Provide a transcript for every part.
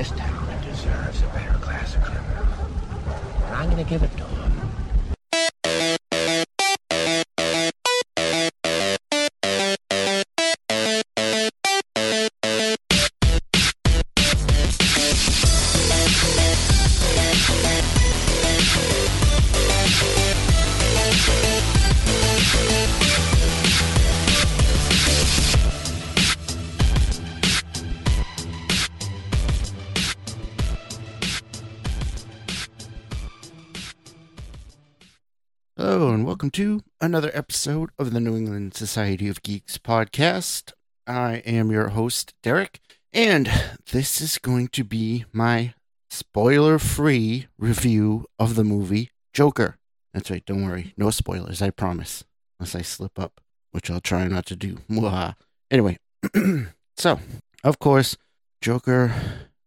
This town deserves a better class of criminals. And I'm gonna give it to them. Hello, and welcome to another episode of the New England Society of Geeks podcast. I am your host, Derek, and this is going to be my spoiler free review of the movie Joker. That's right, don't worry, no spoilers, I promise, unless I slip up, which I'll try not to do. Anyway, so, of course, Joker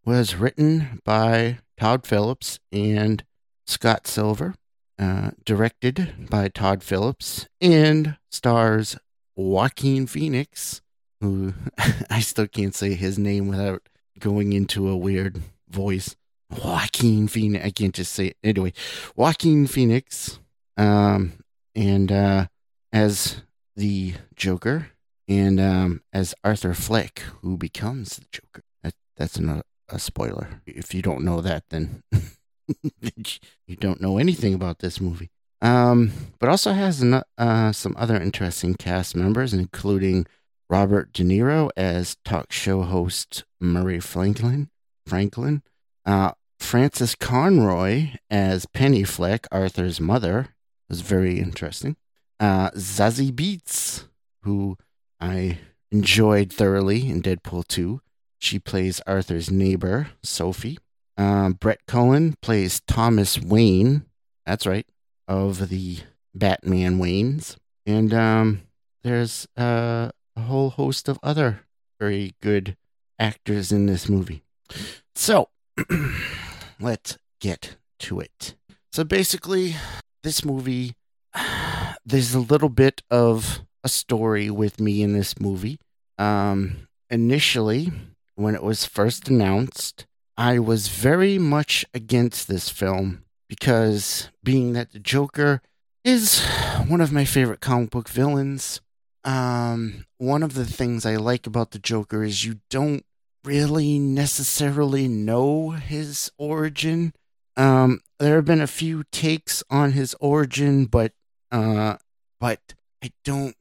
was written by Todd Phillips and Scott Silver uh, directed by Todd Phillips and stars Joaquin Phoenix, who I still can't say his name without going into a weird voice. Joaquin Phoenix. I can't just say it. Anyway, Joaquin Phoenix, um, and uh, as the Joker, and um, as Arthur Fleck, who becomes the Joker. That, that's not a spoiler. If you don't know that, then you don't know anything about this movie. Um, but also has an, uh, some other interesting cast members, including Robert De Niro as talk show host Murray Franklin, Franklin, uh, Frances Conroy as Penny Fleck, Arthur's mother, was very interesting. Uh, Zazie Beetz, who I enjoyed thoroughly in Deadpool 2. She plays Arthur's neighbor, Sophie. Um, Brett Cullen plays Thomas Wayne. That's right, of the Batman Waynes. And um, there's uh, a whole host of other very good actors in this movie. So, let's get to it. So, basically, this movie, there's a little bit of a story with me in this movie. Um, initially, when it was first announced, I was very much against this film because being that the Joker is one of my favorite comic book villains, um, one of the things I like about the Joker is you don't really necessarily know his origin. Um, there have been a few takes on his origin, but uh, but I don't.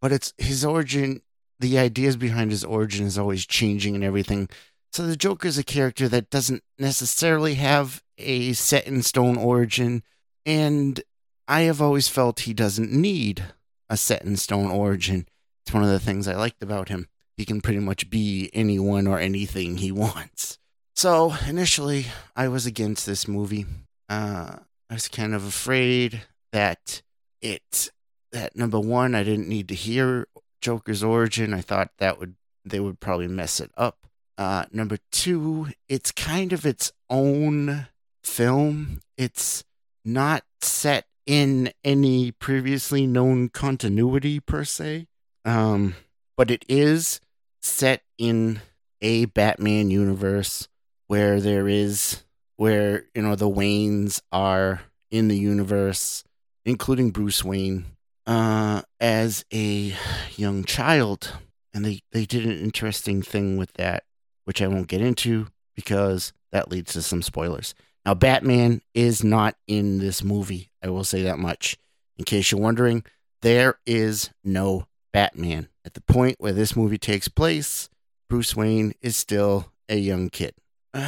But it's his origin. The ideas behind his origin is always changing and everything. So the Joker is a character that doesn't necessarily have a set in stone origin, and I have always felt he doesn't need a set in stone origin. It's one of the things I liked about him. He can pretty much be anyone or anything he wants. So initially, I was against this movie. Uh, I was kind of afraid that it that number one, I didn't need to hear Joker's origin. I thought that would they would probably mess it up. Uh, number two, it's kind of its own film. It's not set in any previously known continuity per se, um, but it is set in a Batman universe where there is where you know the Waynes are in the universe, including Bruce Wayne, uh, as a young child, and they they did an interesting thing with that which I won't get into because that leads to some spoilers. Now, Batman is not in this movie. I will say that much. In case you're wondering, there is no Batman. At the point where this movie takes place, Bruce Wayne is still a young kid.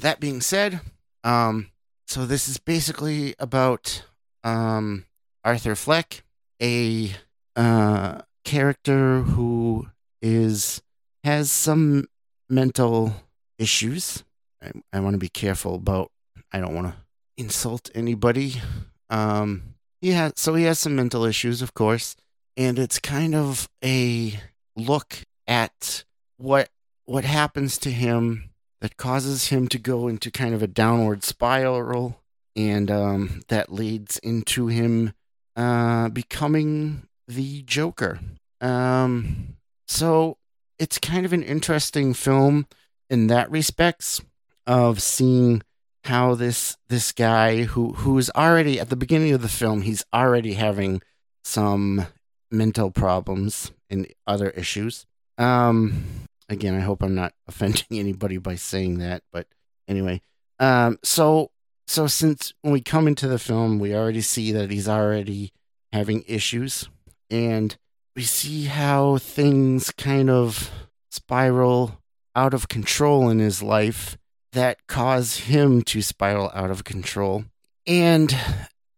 That being said, um, so this is basically about um, Arthur Fleck, a uh, character who is has some mental issues. I, I want to be careful about. I don't want to insult anybody. Um, yeah, so he has some mental issues, of course, and it's kind of a look at what what happens to him that causes him to go into kind of a downward spiral, and um, that leads into him uh, becoming the Joker. Um, so it's kind of an interesting film in that respects. of seeing how this this guy who who is already at the beginning of the film he's already having some mental problems and other issues. Um, again, I hope I'm not offending anybody by saying that, but anyway, um, so so since when we come into the film, we already see that he's already having issues, and we see how things kind of spiral out of control in his life that cause him to spiral out of control. And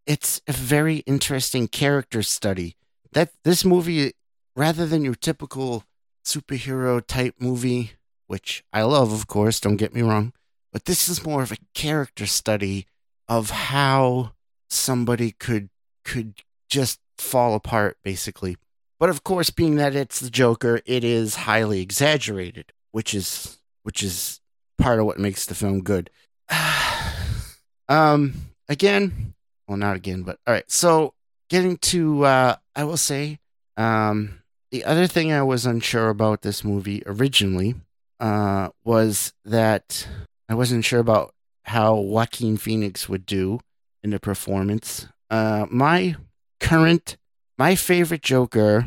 it's a very interesting character study. That this movie, rather than your typical superhero type movie, which I love, of course, don't get me wrong, but this is more of a character study of how somebody could could just fall apart basically. But of course, being that it's the Joker, it is highly exaggerated, which is which is part of what makes the film good. um again, well not again, but all right. So, getting to uh I will say um the other thing I was unsure about this movie originally uh was that I wasn't sure about how Joaquin Phoenix would do in the performance. Uh, my current, my favorite Joker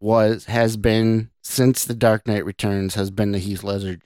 was has been since The Dark Knight Returns has been the Heath Ledger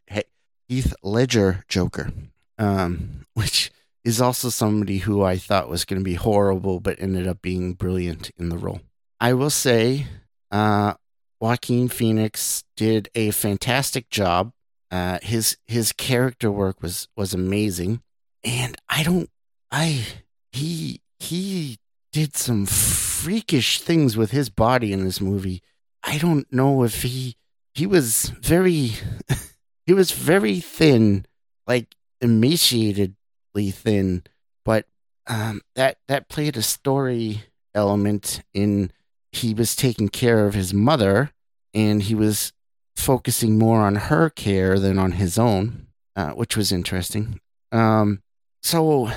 Heath Ledger Joker, um, which is also somebody who I thought was going to be horrible, but ended up being brilliant in the role. I will say, uh, Joaquin Phoenix did a fantastic job uh, his his character work was was amazing, and I don't I he he did some freakish things with his body in this movie. I don't know if he he was very he was very thin, like emaciatedly thin, but um, that that played a story element in he was taking care of his mother and he was focusing more on her care than on his own, uh, which was interesting. Um, so,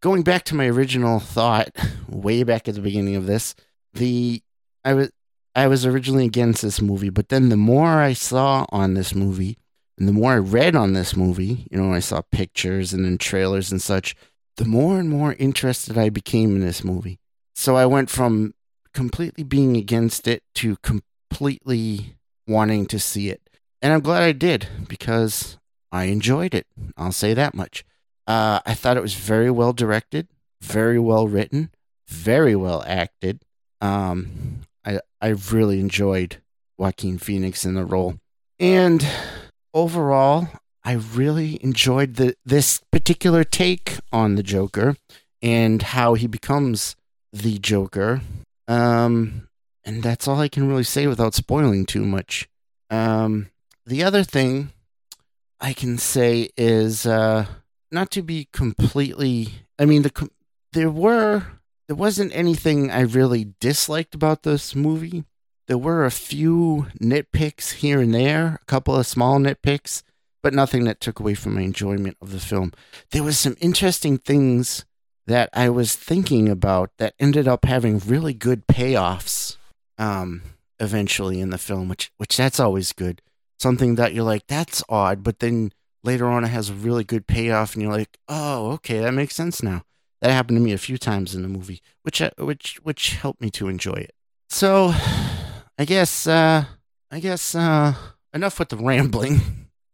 going back to my original thought, way back at the beginning of this, the I was I was originally against this movie, but then the more I saw on this movie, and the more I read on this movie, you know, I saw pictures and then trailers and such, the more and more interested I became in this movie. So I went from completely being against it to completely wanting to see it. And I'm glad I did because I enjoyed it. I'll say that much. Uh, I thought it was very well directed, very well written, very well acted. Um, I I really enjoyed Joaquin Phoenix in the role, and overall, I really enjoyed the this particular take on the Joker and how he becomes the Joker. Um, and that's all I can really say without spoiling too much. Um, the other thing I can say is uh, not to be completely. I mean, the there were there wasn't anything I really disliked about this movie. There were a few nitpicks here and there, a couple of small nitpicks, but nothing that took away from my enjoyment of the film. There was some interesting things that I was thinking about that ended up having really good payoffs um, eventually in the film, which which that's always good. Something that you're like, that's odd, but then later on it has a really good payoff, and you're like, oh, okay, that makes sense now. That happened to me a few times in the movie, which uh, which which helped me to enjoy it. So, I guess uh, I guess uh, enough with the rambling.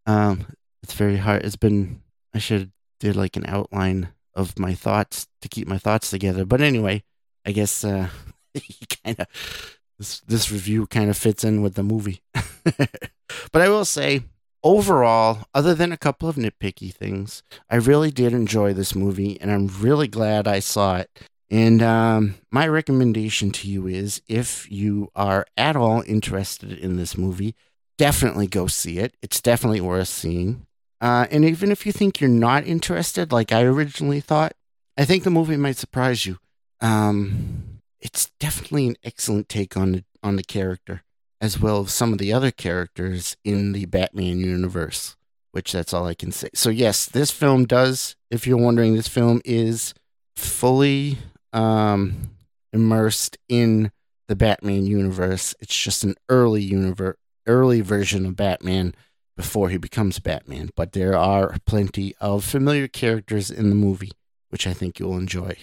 Um, it's very hard. It's been I should did like an outline of my thoughts to keep my thoughts together. But anyway, I guess uh, kind of this this review kind of fits in with the movie. but I will say, overall, other than a couple of nitpicky things, I really did enjoy this movie, and I'm really glad I saw it. And um, my recommendation to you is if you are at all interested in this movie, definitely go see it. It's definitely worth seeing. Uh, and even if you think you're not interested, like I originally thought, I think the movie might surprise you. Um, it's definitely an excellent take on the on the character, as well as some of the other characters in the Batman universe. Which that's all I can say. So yes, this film does. If you're wondering, this film is fully um, immersed in the Batman universe. It's just an early universe, early version of Batman before he becomes Batman. But there are plenty of familiar characters in the movie, which I think you'll enjoy.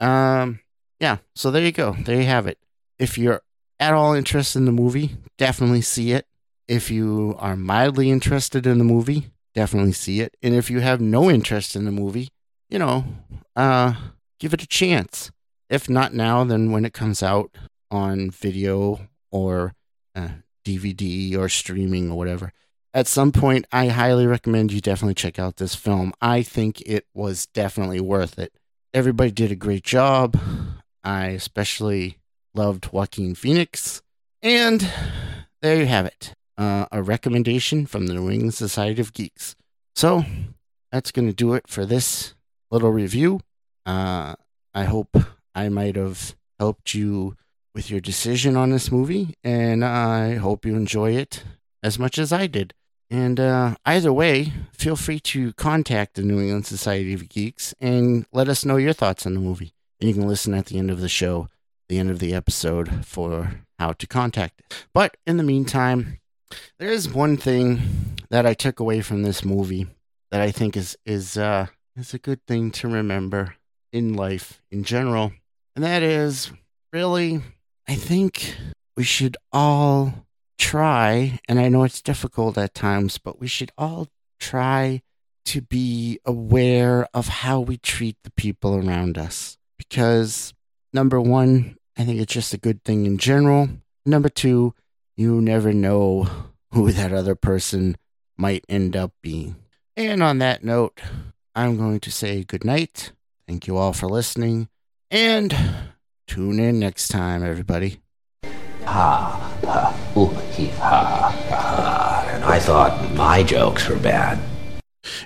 Um, yeah, so there you go. There you have it. If you're at all interested in the movie, definitely see it. If you are mildly interested in the movie, definitely see it. And if you have no interest in the movie, you know, uh, give it a chance. If not now, then when it comes out on video or uh, DVD or streaming or whatever. At some point, I highly recommend you definitely check out this film. I think it was definitely worth it. Everybody did a great job. I especially loved Joaquin Phoenix. And there you have it uh, a recommendation from the New England Society of Geeks. So that's going to do it for this little review. Uh, I hope I might have helped you with your decision on this movie, and I hope you enjoy it as much as I did. And uh, either way, feel free to contact the New England Society of Geeks and let us know your thoughts on the movie. And you can listen at the end of the show, the end of the episode, for how to contact it. But in the meantime, there is one thing that I took away from this movie that I think is is uh, is a good thing to remember in life in general, and that is really I think we should all try, and I know it's difficult at times, but we should all try to be aware of how we treat the people around us. Because, number one, I think it's just a good thing in general. Number two, you never know who that other person might end up being. And on that note, I'm going to say good night. Thank you all for listening. And Tune in next time, everybody. Ha, ha, ooh, he, ha, ha. And I thought my jokes were bad.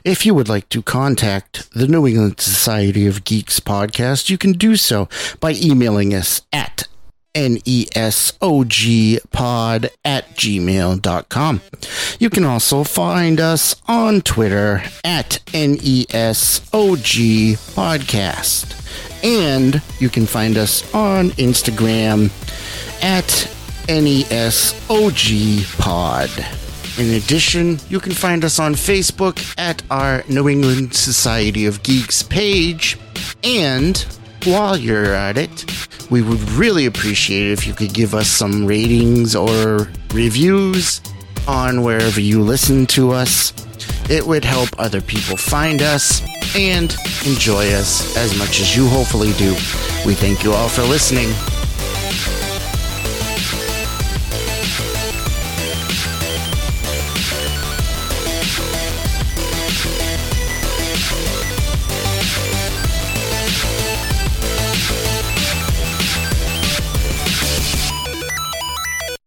If you would like to contact the New England Society of Geeks podcast, you can do so by emailing us at nesogpod at gmail.com. You can also find us on Twitter at nesog podcast. And you can find us on Instagram at NESOGPod. In addition, you can find us on Facebook at our New England Society of Geeks page. And while you're at it, we would really appreciate it if you could give us some ratings or reviews on wherever you listen to us. It would help other people find us and enjoy us as much as you hopefully do. We thank you all for listening.